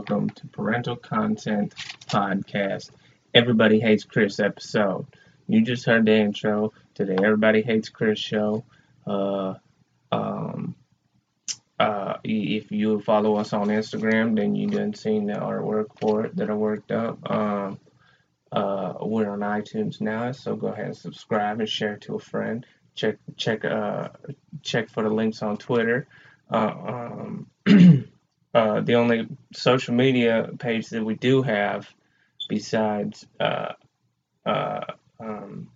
welcome, to Parental Content Podcast. Everybody Hates Chris episode. You just heard the intro to the Everybody Hates Chris show. Uh, um, uh, if you follow us on Instagram, then you done seen the artwork for it that I worked up. Um, uh, we're on iTunes now, so go ahead and subscribe and share to a friend. Check check uh check for the links on Twitter. Uh, um, uh, the only social media page that we do have, besides, uh, uh, um,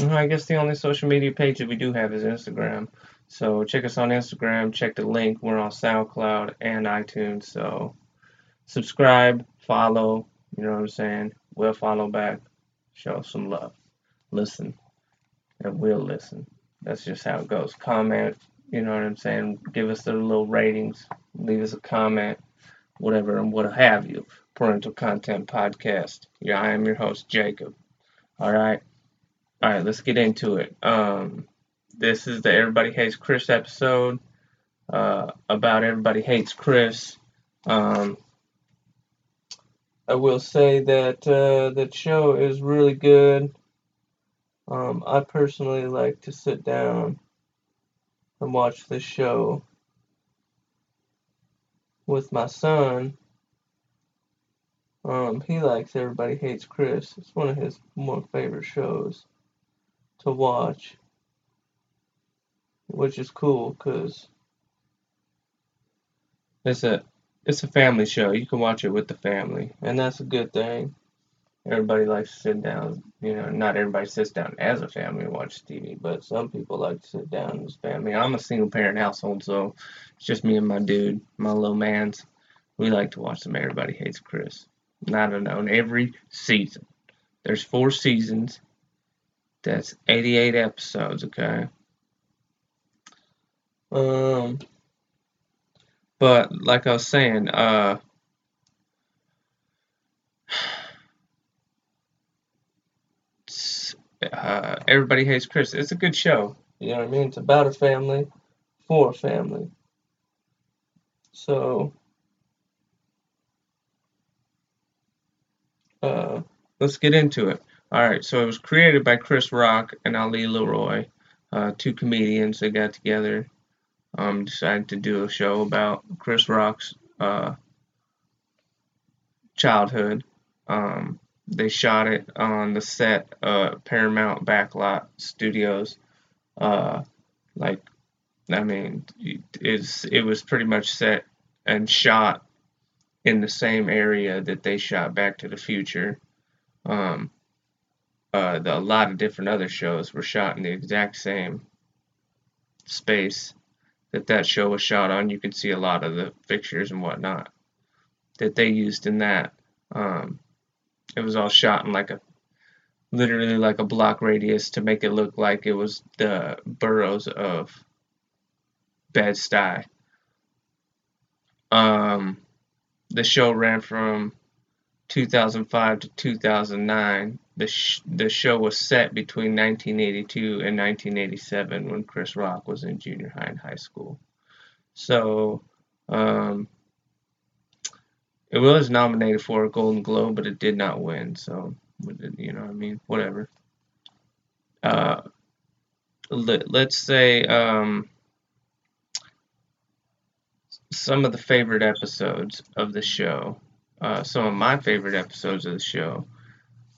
I guess the only social media page that we do have is Instagram. So check us on Instagram. Check the link. We're on SoundCloud and iTunes. So subscribe, follow. You know what I'm saying? We'll follow back. Show some love. Listen, and we'll listen. That's just how it goes. Comment, you know what I'm saying? Give us the little ratings, leave us a comment, whatever, and what have you. Parental Content Podcast. Yeah, I am your host, Jacob. All right. All right, let's get into it. Um, this is the Everybody Hates Chris episode uh, about Everybody Hates Chris. Um, I will say that uh, that show is really good. Um, I personally like to sit down and watch this show with my son. Um, he likes Everybody Hates Chris. It's one of his more favorite shows to watch, which is cool because it's a it's a family show. You can watch it with the family, and that's a good thing. Everybody likes to sit down. You know, not everybody sits down as a family and watch TV, but some people like to sit down as family. I'm a single parent household, so it's just me and my dude, my little man's. We like to watch some Everybody Hates Chris. Not known every season. There's four seasons. That's 88 episodes, okay? Um, but like I was saying, uh, uh, Everybody Hates Chris. It's a good show. You know what I mean? It's about a family, for a family. So, uh, let's get into it. All right. So it was created by Chris Rock and Ali LeRoi, uh, two comedians that got together, um, decided to do a show about Chris Rock's uh, childhood. Um, they shot it on the set uh Paramount Backlot Studios. Uh, like, I mean, it's it was pretty much set and shot in the same area that they shot Back to the Future. Um, uh, the, a lot of different other shows were shot in the exact same space that that show was shot on. You can see a lot of the fixtures and whatnot that they used in that. Um, it was all shot in like a literally like a block radius to make it look like it was the boroughs of Bed-Stuy. Um, the show ran from 2005 to 2009. The, sh- the show was set between 1982 and 1987 when Chris Rock was in junior high and high school. So, um, it was nominated for a Golden Globe, but it did not win. So, you know, what I mean, whatever. Uh, let, let's say um, some of the favorite episodes of the show. Uh, some of my favorite episodes of the show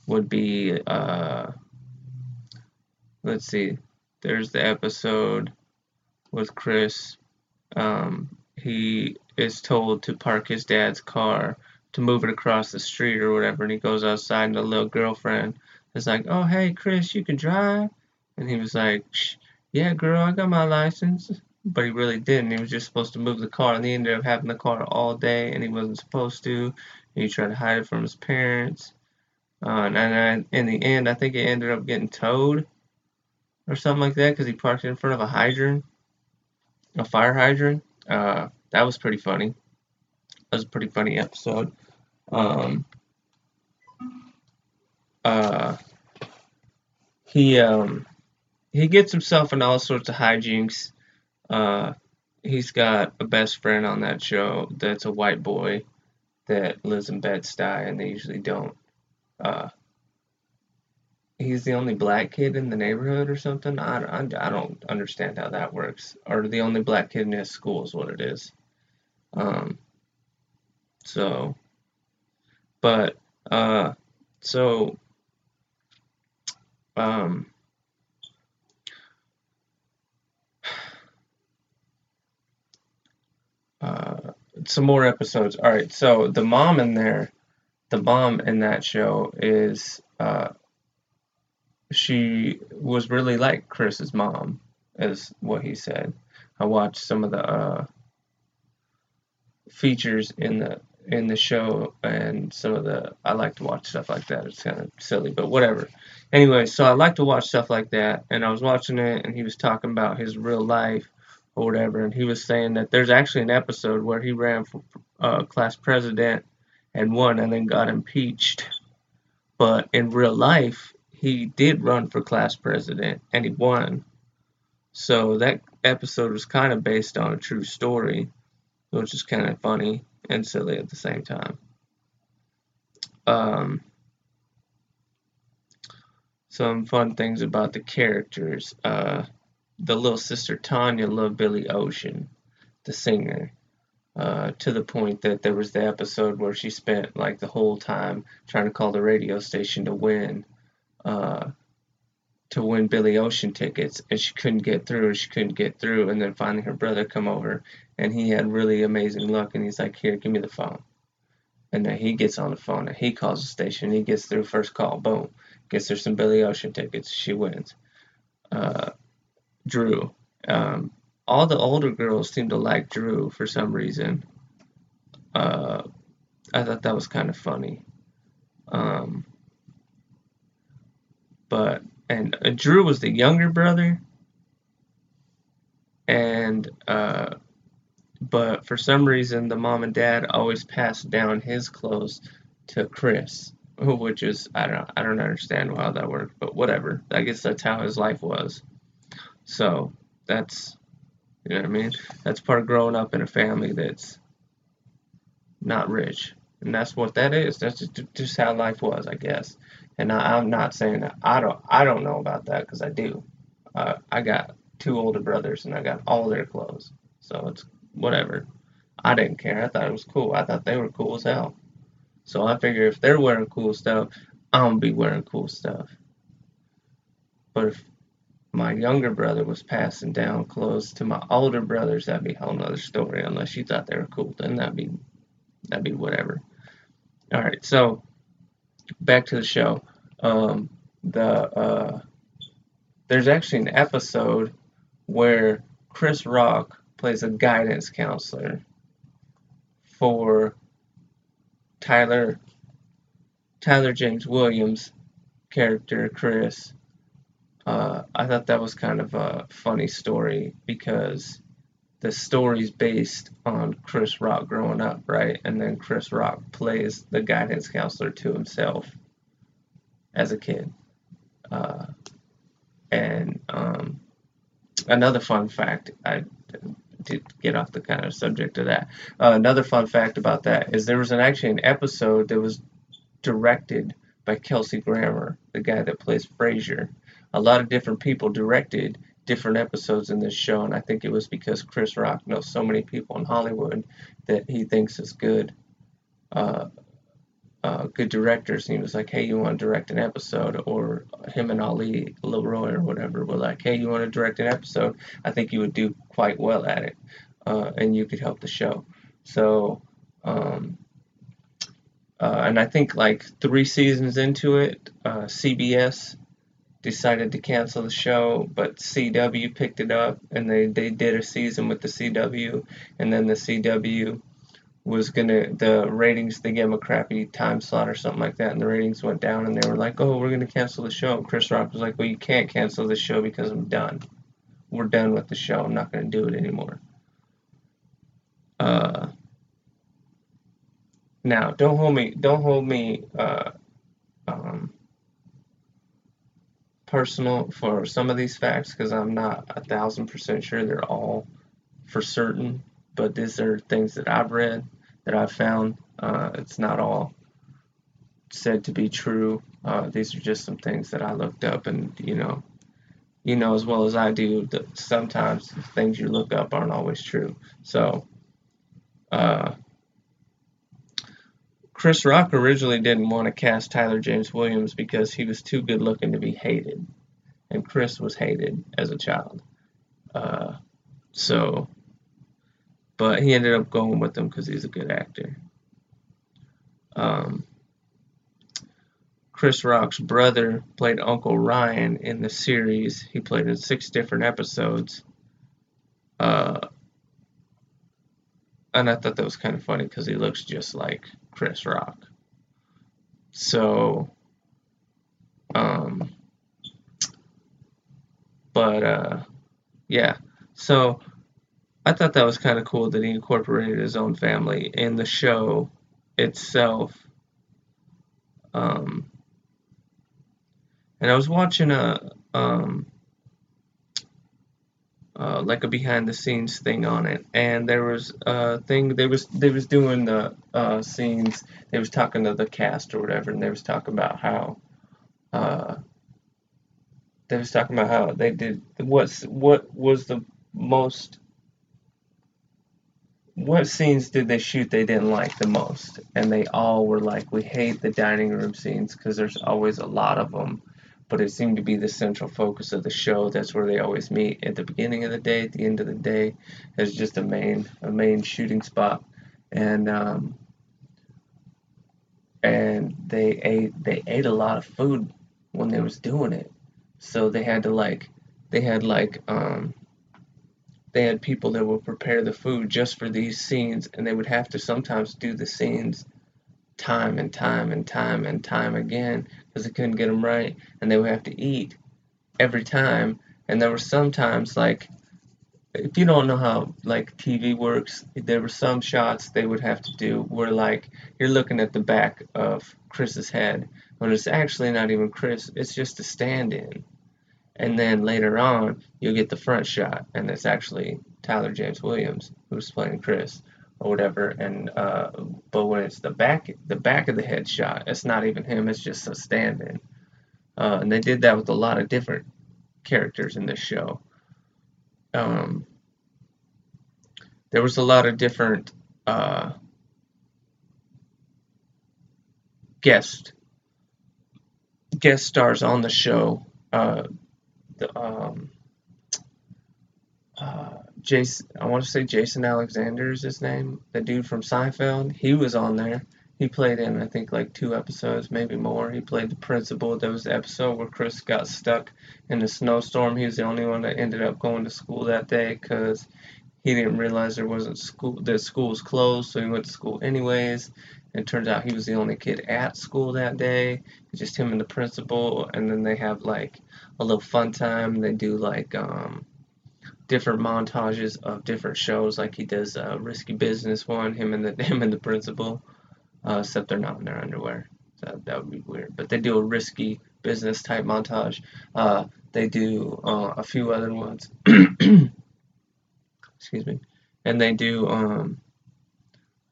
would be, uh, let's see, there's the episode with Chris. Um, he is told to park his dad's car to move it across the street or whatever, and he goes outside, and the little girlfriend is like, "Oh, hey, Chris, you can drive," and he was like, "Yeah, girl, I got my license." But he really didn't. He was just supposed to move the car, and he ended up having the car all day, and he wasn't supposed to. And he tried to hide it from his parents. Uh, and, and in the end, I think it ended up getting towed or something like that because he parked it in front of a hydrant, a fire hydrant. Uh, that was pretty funny. That was a pretty funny episode. Um, uh, he um, he gets himself in all sorts of hijinks uh, he's got a best friend on that show that's a white boy that lives in Bed-Stuy, and they usually don't. Uh, he's the only black kid in the neighborhood or something. I, I, I don't understand how that works. Or the only black kid in his school is what it is. Um, so, but, uh, so, um, uh, some more episodes. All right, so the mom in there, the mom in that show is uh, she was really like Chris's mom, is what he said. I watched some of the uh, features in the in the show and some of the I like to watch stuff like that. It's kind of silly, but whatever. Anyway, so I like to watch stuff like that, and I was watching it, and he was talking about his real life or whatever, and he was saying that there's actually an episode where he ran for uh, class president and won, and then got impeached. But in real life, he did run for class president and he won. So that episode was kind of based on a true story, which is kind of funny and silly at the same time. Um, some fun things about the characters. Uh, the little sister Tanya loved Billy Ocean, the singer, uh, to the point that there was the episode where she spent like the whole time trying to call the radio station to win uh, to win Billy Ocean tickets, and she couldn't get through. She couldn't get through, and then finally her brother come over, and he had really amazing luck, and he's like, "Here, give me the phone." And then he gets on the phone and he calls the station. He gets through first call, boom, gets her some Billy Ocean tickets. She wins. Uh, Drew. Um, all the older girls seem to like Drew for some reason. Uh, I thought that was kind of funny. Um, but and uh, Drew was the younger brother, and uh, but for some reason the mom and dad always passed down his clothes to Chris, which is I don't I don't understand how that worked, but whatever. I guess that's how his life was. So that's you know what I mean. That's part of growing up in a family that's not rich, and that's what that is. That's just, just how life was, I guess. And I, am not saying that I don't I don't know about that because I do. Uh, I got two older brothers and I got all their clothes, so it's whatever. I didn't care. I thought it was cool. I thought they were cool as hell. So I figure if they're wearing cool stuff, I'm gonna be wearing cool stuff. But if my younger brother was passing down clothes to my older brothers, that'd be a whole nother story. Unless you thought they were cool, then that'd be that'd be whatever. All right, so back to the show. Um, the uh, there's actually an episode where Chris Rock plays a guidance counselor for Tyler Tyler James Williams character Chris. Uh, I thought that was kind of a funny story because the story's based on Chris Rock growing up, right? And then Chris Rock plays the guidance counselor to himself as a kid. Uh, and um, another fun fact, I did get off the kind of subject of that. Uh, another fun fact about that is there was an actually an episode that was directed by Kelsey Grammer, the guy that plays Frasier. A lot of different people directed different episodes in this show, and I think it was because Chris Rock knows so many people in Hollywood that he thinks is good, uh, uh, good directors. And he was like, "Hey, you want to direct an episode?" Or him and Ali LeRoi or whatever were like, "Hey, you want to direct an episode? I think you would do quite well at it, uh, and you could help the show." So. Um, uh, and I think like three seasons into it, uh, CBS decided to cancel the show, but CW picked it up and they, they did a season with the CW, and then the CW was gonna the ratings they gave him a crappy time slot or something like that, and the ratings went down, and they were like, "Oh, we're gonna cancel the show." And Chris Rock was like, "Well, you can't cancel the show because I'm done. We're done with the show. I'm not gonna do it anymore." Uh, now, don't hold me. Don't hold me. Uh, um, personal for some of these facts because I'm not a thousand percent sure they're all for certain, but these are things that I've read that I've found. Uh, it's not all said to be true. Uh, these are just some things that I looked up, and you know, you know as well as I do that sometimes things you look up aren't always true. So, uh, Chris Rock originally didn't want to cast Tyler James Williams because he was too good looking to be hated, and Chris was hated as a child. Uh, so, but he ended up going with them because he's a good actor. Um, Chris Rock's brother played Uncle Ryan in the series. He played in six different episodes. Uh, and I thought that was kind of funny because he looks just like Chris Rock. So, um, but uh, yeah. So I thought that was kind of cool that he incorporated his own family in the show itself. Um, and I was watching a um, uh, like a behind the scenes thing on it, and there was a thing they was they was doing the uh, scenes. They was talking to the cast or whatever, and they was talking about how uh, they was talking about how they did what's what was the most what scenes did they shoot they didn't like the most? And they all were like we hate the dining room scenes because there's always a lot of them but it seemed to be the central focus of the show. That's where they always meet at the beginning of the day, at the end of the day, as just a main a main shooting spot, and um, and they ate they ate a lot of food when they was doing it, so they had to like they had like um, they had people that would prepare the food just for these scenes, and they would have to sometimes do the scenes time and time and time and time again because they couldn't get them right, and they would have to eat every time. And there were sometimes like if you don't know how like TV works, there were some shots they would have to do where like you're looking at the back of Chris's head when it's actually not even Chris, it's just a stand-in. And then later on, you'll get the front shot, and it's actually Tyler James Williams who's playing Chris or whatever. And uh, but when it's the back the back of the head shot it's not even him. It's just a stand-in. Uh, and they did that with a lot of different characters in this show. Um, there was a lot of different uh, guest guest stars on the show. Uh, the, um, uh, Jason, I want to say Jason Alexander is his name, the dude from Seinfeld. He was on there. He played in, I think, like two episodes, maybe more. He played the principal. There was the episode where Chris got stuck in a snowstorm. He was the only one that ended up going to school that day because he didn't realize there wasn't school. The school was closed, so he went to school anyways. It turns out he was the only kid at school that day. It's just him and the principal, and then they have like a little fun time. They do like um, different montages of different shows, like he does a Risky Business one, him and the him and the principal, uh, except they're not in their underwear. So that would be weird. But they do a risky business type montage. Uh, they do uh, a few other ones. Excuse me. And they do um,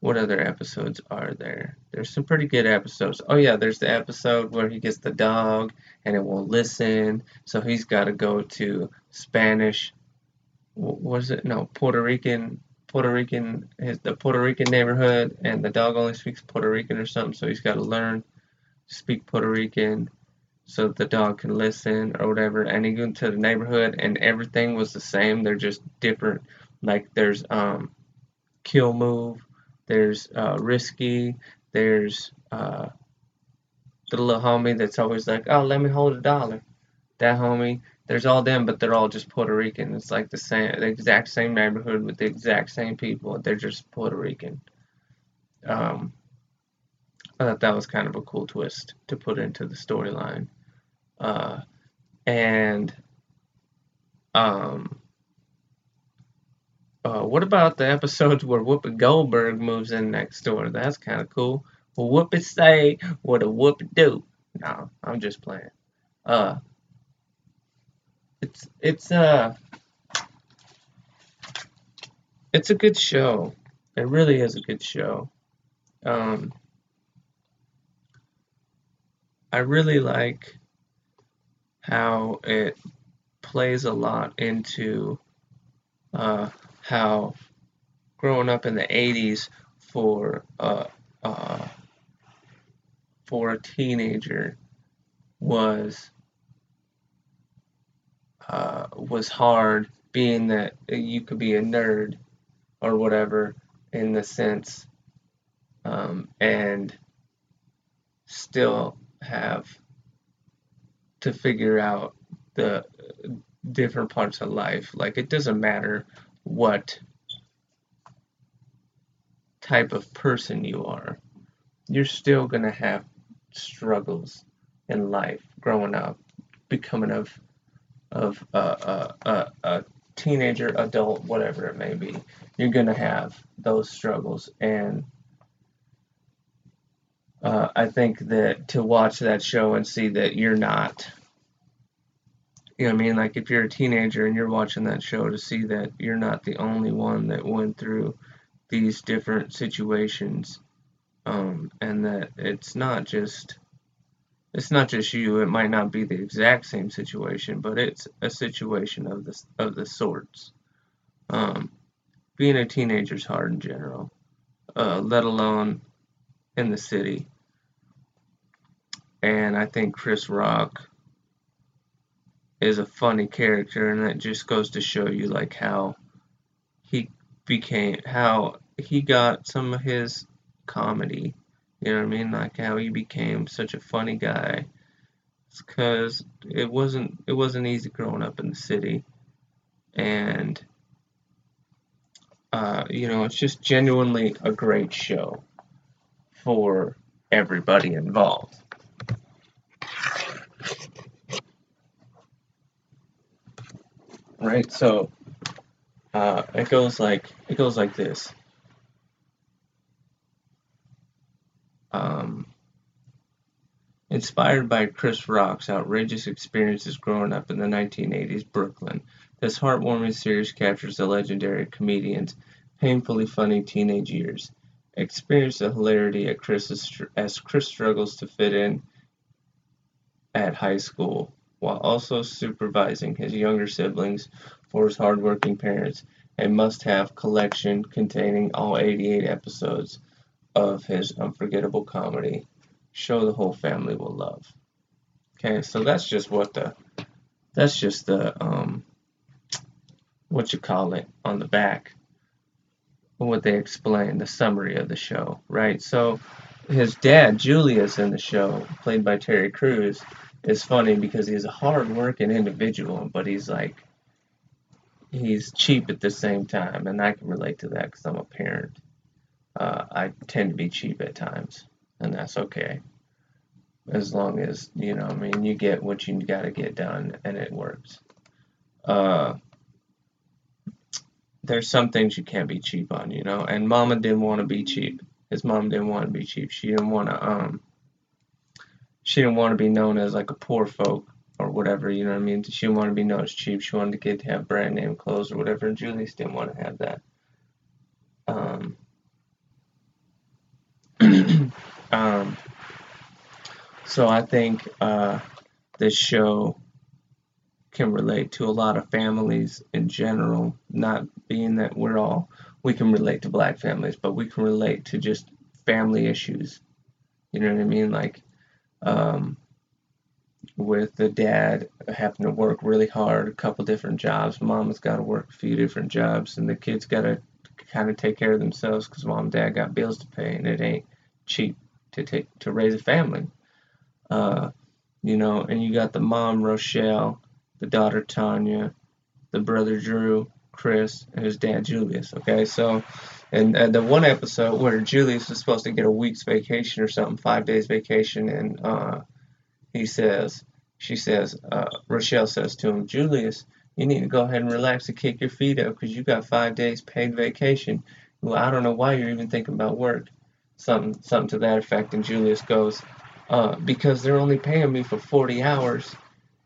what other episodes are there? There's some pretty good episodes. Oh yeah, there's the episode where he gets the dog and it won't listen, so he's got to go to Spanish What was it no Puerto Rican Puerto Rican his the Puerto Rican neighborhood and the dog only speaks Puerto Rican or something so he's got to learn to speak Puerto Rican so the dog can listen or whatever and he went to the neighborhood and everything was the same they're just different like there's um kill move there's uh, risky there's uh the little homie that's always like oh let me hold a dollar that homie there's all them, but they're all just Puerto Rican. It's like the same, the exact same neighborhood with the exact same people. They're just Puerto Rican. Um, I thought that was kind of a cool twist to put into the storyline. Uh, and um, uh, what about the episodes where Whoopi Goldberg moves in next door? That's kind of cool. Whoopi say, what a Whoopi do? No, I'm just playing. Uh, it's it's uh it's a good show. It really is a good show. Um, I really like how it plays a lot into uh, how growing up in the 80s for uh, uh, for a teenager was uh, was hard, being that you could be a nerd or whatever in the sense, um, and still have to figure out the different parts of life. Like it doesn't matter what type of person you are, you're still going to have struggles in life growing up, becoming of of a, a, a, a teenager, adult, whatever it may be. You're going to have those struggles. And uh, I think that to watch that show and see that you're not, you know what I mean? Like if you're a teenager and you're watching that show to see that you're not the only one that went through these different situations um, and that it's not just it's not just you. It might not be the exact same situation but it's a situation of the of the sorts. Um, being a teenager is hard in general uh, let alone in the city. And i think chris rock is a funny character and that just goes to show you like how he became how he got some of his comedy. You know what I mean? Like how he became such a funny guy. Because it wasn't it wasn't easy growing up in the city, and uh, you know it's just genuinely a great show for everybody involved. Right, so uh, it goes like it goes like this. Um, inspired by Chris Rock's outrageous experiences growing up in the 1980s Brooklyn, this heartwarming series captures the legendary comedian's painfully funny teenage years. Experience the hilarity at Chris's, as Chris struggles to fit in at high school, while also supervising his younger siblings for his hardworking parents, a must-have collection containing all 88 episodes of his unforgettable comedy, Show the Whole Family Will Love. Okay, so that's just what the that's just the um what you call it on the back what they explain the summary of the show right so his dad julius in the show played by terry crews is funny because he's a hard working individual but he's like he's cheap at the same time and i can relate to that because i'm a parent uh, I tend to be cheap at times, and that's okay. As long as, you know, I mean, you get what you got to get done and it works. Uh, there's some things you can't be cheap on, you know, and mama didn't want to be cheap. His mom didn't want to be cheap. She didn't want to, um, she didn't want to be known as like a poor folk or whatever, you know what I mean? She didn't want to be known as cheap. She wanted to get to have brand name clothes or whatever, and Julius didn't want to have that. Um, um, so I think uh, this show can relate to a lot of families in general, not being that we're all, we can relate to black families, but we can relate to just family issues. You know what I mean? Like, um, with the dad having to work really hard, a couple different jobs. Mama's got to work a few different jobs, and the kids got to kind of take care of themselves because mom and dad got bills to pay, and it ain't cheap to take to raise a family. Uh, you know, and you got the mom Rochelle, the daughter Tanya, the brother Drew, Chris, and his dad Julius. Okay, so and, and the one episode where Julius was supposed to get a week's vacation or something, five days vacation, and uh, he says, she says, uh, Rochelle says to him, Julius, you need to go ahead and relax and kick your feet up because you got five days paid vacation. Well, I don't know why you're even thinking about work something something to that effect. And Julius goes, uh, because they're only paying me for 40 hours,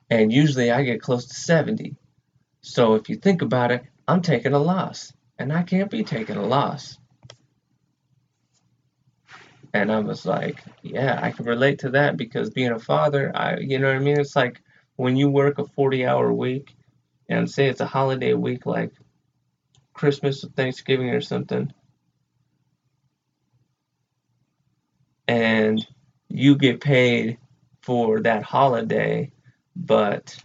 and usually I get close to 70. So if you think about it, I'm taking a loss. And I can't be taking a loss. And I was like, yeah, I can relate to that because being a father, I, you know what I mean? It's like when you work a 40 hour week and say it's a holiday week like Christmas or Thanksgiving or something, and you get paid for that holiday, but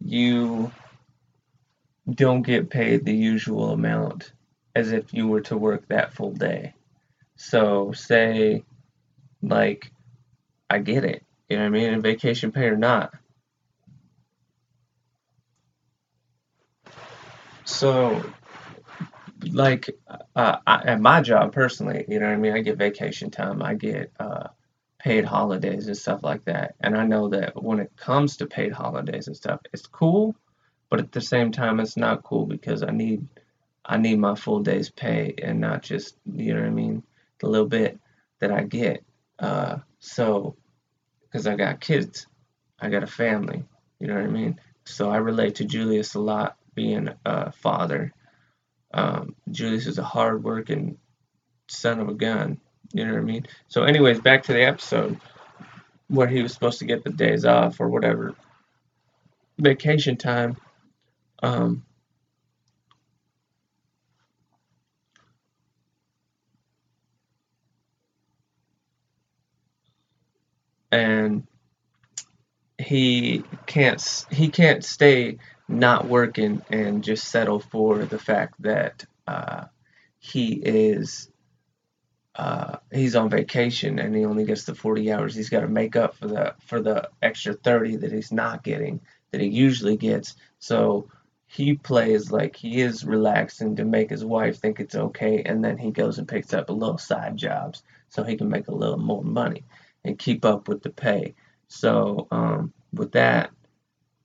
you don't get paid the usual amount as if you were to work that full day. So, say, like, I get it, you know what I mean, vacation pay or not. So, like, uh, I, at my job personally, you know what I mean, I get vacation time, I get uh, paid holidays and stuff like that. And I know that when it comes to paid holidays and stuff, it's cool, but at the same time, it's not cool because I need I need my full day's pay and not just you know what I mean, the little bit that I get. Uh, so, because I got kids, I got a family, you know what I mean. So I relate to Julius a lot, being a father. Um, Julius is a hardworking son of a gun, you know what I mean? So, anyways, back to the episode where he was supposed to get the days off or whatever vacation time. Um, and he can't he can't stay not working and just settle for the fact that uh, he is uh, he's on vacation and he only gets the 40 hours. He's got to make up for the for the extra 30 that he's not getting that he usually gets. So he plays like he is relaxing to make his wife think it's okay, and then he goes and picks up a little side jobs so he can make a little more money and keep up with the pay. So um, with that,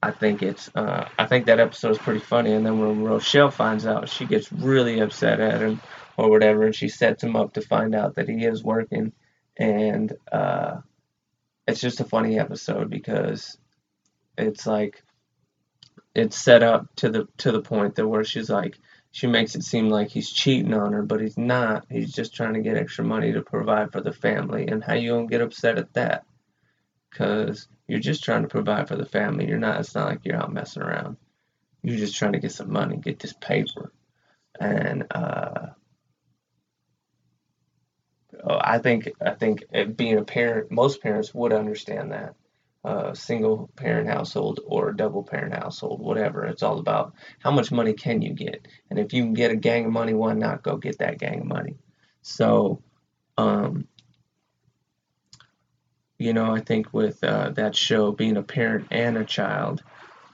I think it's uh, I think that episode is pretty funny. And then when Rochelle finds out, she gets really upset at him or whatever, and she sets him up to find out that he is working, and uh, it's just a funny episode because it's like it's set up to the to the point that where she's like she makes it seem like he's cheating on her, but he's not. He's just trying to get extra money to provide for the family. And how you don't get upset at that? Because you're just trying to provide for the family. You're not. It's not like you're out messing around. You're just trying to get some money, get this paper, and uh, Oh, I think I think being a parent, most parents would understand that. Uh, single parent household or a double parent household, whatever. It's all about how much money can you get, and if you can get a gang of money, why not go get that gang of money? So, um, you know, I think with uh, that show, being a parent and a child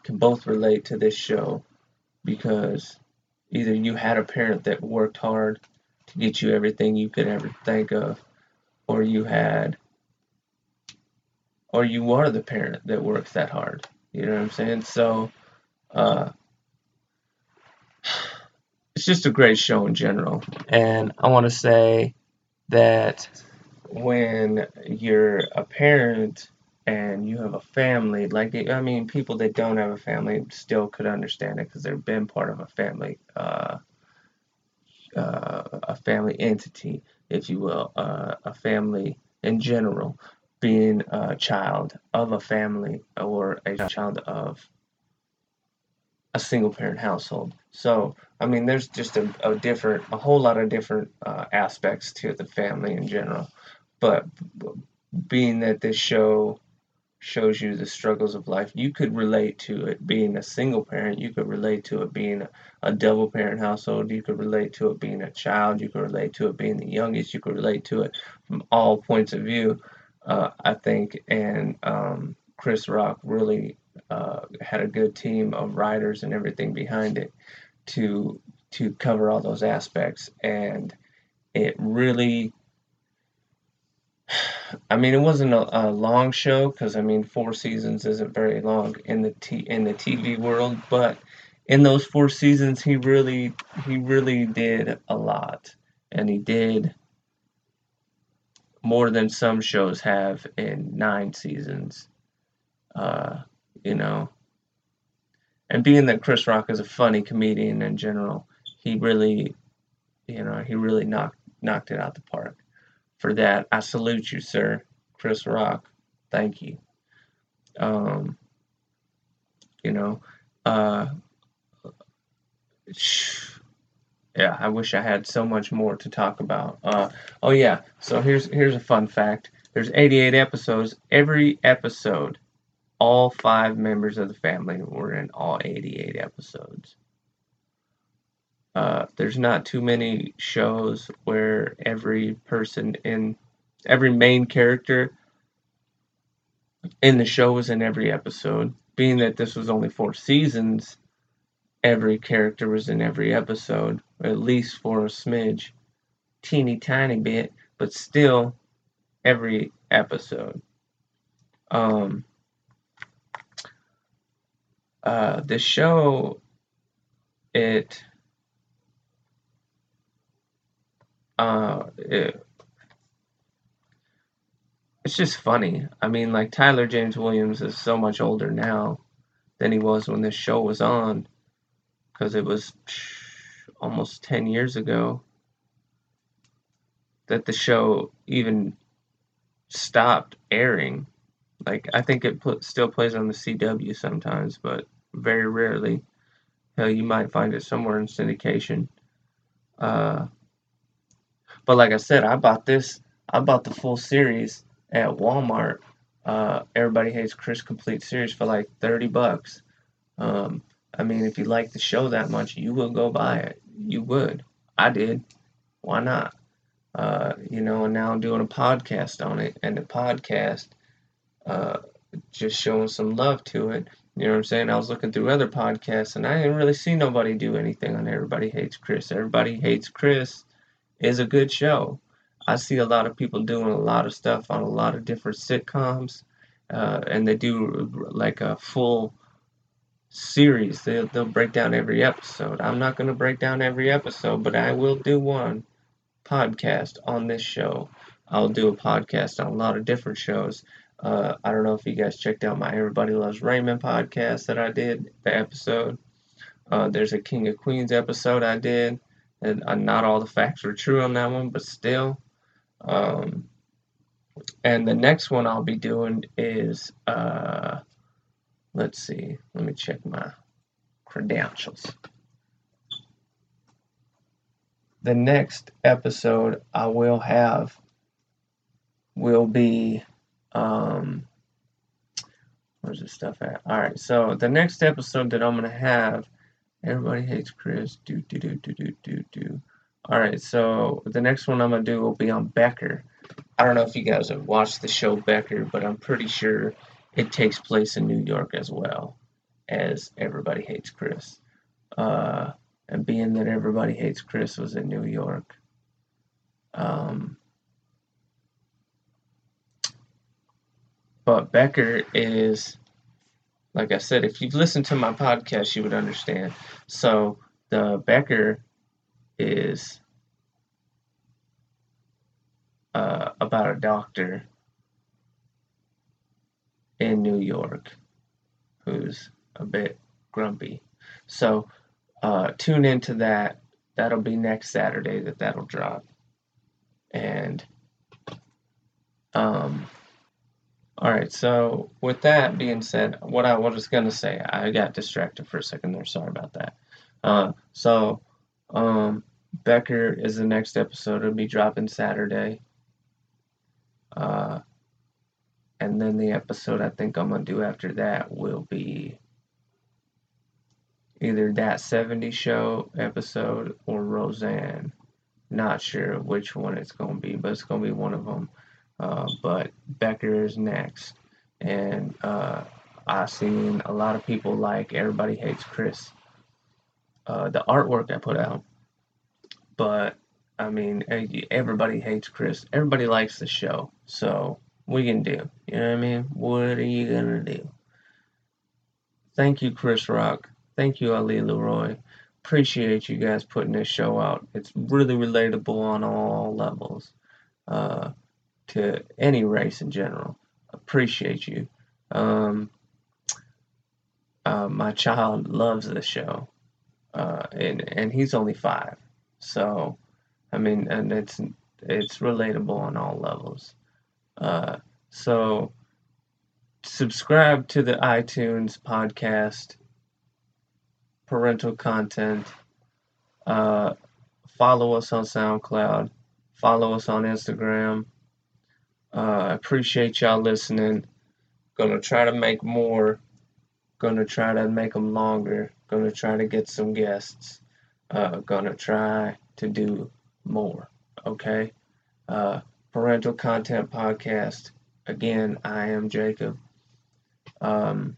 can both relate to this show because either you had a parent that worked hard to get you everything you could ever think of, or you had, or you are the parent that works that hard. You know what I'm saying? So, uh, it's just a great show in general. And I want to say that when you're a parent and you have a family, like, I mean, people that don't have a family still could understand it because they've been part of a family. Uh, uh, a family entity, if you will, uh, a family in general, being a child of a family or a child of a single parent household. So, I mean, there's just a, a different, a whole lot of different uh, aspects to the family in general. But being that this show shows you the struggles of life. You could relate to it being a single parent. You could relate to it being a, a, double parent household. You could relate to it being a child. You could relate to it being the youngest. You could relate to it from all points of view, uh, I think. And um, Chris Rock really uh, had a good team of writers and everything behind it to to cover all those aspects. And it really I mean, it wasn't a, a long show because I mean, four seasons isn't very long in the t in the TV world. But in those four seasons, he really he really did a lot, and he did more than some shows have in nine seasons. Uh, you know, and being that Chris Rock is a funny comedian in general, he really, you know, he really knocked knocked it out the park. For that, I salute you, sir, Chris Rock. Thank you. Um, you know, uh, yeah, I wish I had so much more to talk about. Uh, oh yeah, so here's here's a fun fact. There's 88 episodes. Every episode, all five members of the family were in all 88 episodes. Uh, there's not too many shows where every person in every main character in the show was in every episode. Being that this was only four seasons, every character was in every episode, at least for a smidge, teeny tiny bit, but still every episode. Um, uh, the show, it uh, it, it's just funny. I mean, like Tyler James Williams is so much older now than he was when this show was on, because it was almost 10 years ago that the show even stopped airing. Like I think it put, still plays on the CW sometimes, but very rarely. Hell, you might find it somewhere in syndication. Uh, but like I said, I bought this. I bought the full series at Walmart. Uh, Everybody Hates Chris complete series for like thirty bucks. Um, I mean, if you like the show that much, you will go buy it. You would. I did. Why not? Uh, you know, and now I'm doing a podcast on it, and the podcast, uh, just showing some love to it. You know what I'm saying? I was looking through other podcasts, and I didn't really see nobody do anything on Everybody Hates Chris. Everybody Hates Chris is a good show. I see a lot of people doing a lot of stuff on a lot of different sitcoms, uh, and they do like a full series. They'll, they'll break down every episode. I'm not going to break down every episode, but I will do one podcast on this show. I'll do a podcast on a lot of different shows. Uh, I don't know if you guys checked out my Everybody Loves Raymond podcast that I did, the episode. Uh, there's a King of Queens episode I did and uh, not all the facts were true on that one, but still. Um, and the next one I'll be doing is, uh, let's see, let me check my credentials. The next episode I will have will be, um, where's this stuff at? All right, so the next episode that I'm going to have Everybody hates Chris. Do do do do do do do. All right, so the next one I'm gonna do will be on Becker. I don't know if you guys have watched the show Becker, but I'm pretty sure it takes place in New York as well as Everybody Hates Chris. Uh, and being that Everybody Hates Chris was in New York, um, but Becker is like I said, if you've listened to my podcast, you would understand. So the Becker is uh, about a doctor in New York who's a bit grumpy. So uh, tune into that. That'll be next Saturday that that'll drop. And um, all right, so with that being said, what I was going to say, I got distracted for a second there. Sorry about that. Uh, so, um, Becker is the next episode. It'll be dropping Saturday. Uh, and then the episode I think I'm going to do after that will be either that 70 show episode or Roseanne. Not sure which one it's going to be, but it's going to be one of them. Uh, but Becker is next. And uh, I've seen a lot of people like Everybody Hates Chris. Uh, the artwork I put out. But, I mean, everybody hates Chris. Everybody likes the show. So, we can do? You know what I mean? What are you going to do? Thank you, Chris Rock. Thank you, Ali LeRoi. Appreciate you guys putting this show out. It's really relatable on all levels. Uh, to any race in general. Appreciate you. Um, uh, my child loves the show. uh, and and he's only five. So, I mean, and it's it's relatable on all levels. Uh, so, subscribe to the iTunes podcast, parental content. Uh, follow us on SoundCloud. Follow us on Instagram. Uh, appreciate y'all listening. Gonna try to make more. Gonna try to make them longer. Gonna try to get some guests. Uh, gonna try to do more. Okay. Uh, Parental Content Podcast. Again, I am Jacob. Um,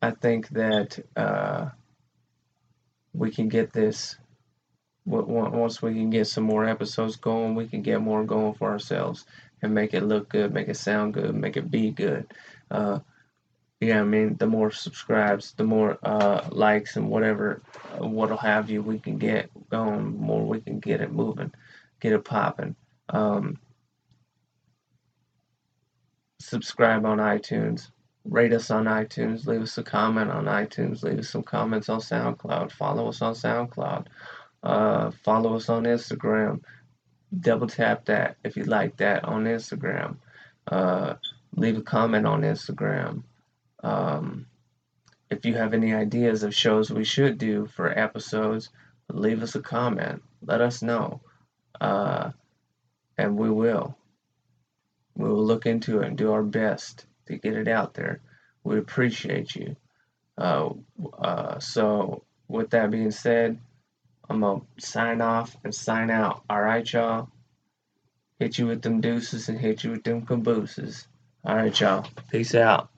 I think that uh, we can get this. Once we can get some more episodes going, we can get more going for ourselves and make it look good, make it sound good, make it be good. Uh, yeah, I mean, the more subscribes, the more uh, likes and whatever, what'll have you, we can get going. More we can get it moving, get it popping. Um, subscribe on iTunes, rate us on iTunes, leave us a comment on iTunes, leave us some comments on SoundCloud, follow us on SoundCloud, uh, follow us on Instagram. Double tap that if you like that on Instagram. Uh, leave a comment on Instagram. Um, if you have any ideas of shows we should do for episodes, leave us a comment. Let us know. Uh, and we will. We will look into it and do our best to get it out there. We appreciate you. Uh, uh, so, with that being said, I'm going to sign off and sign out. All right, y'all? Hit you with them deuces and hit you with them cabooses. All right, y'all. Peace out.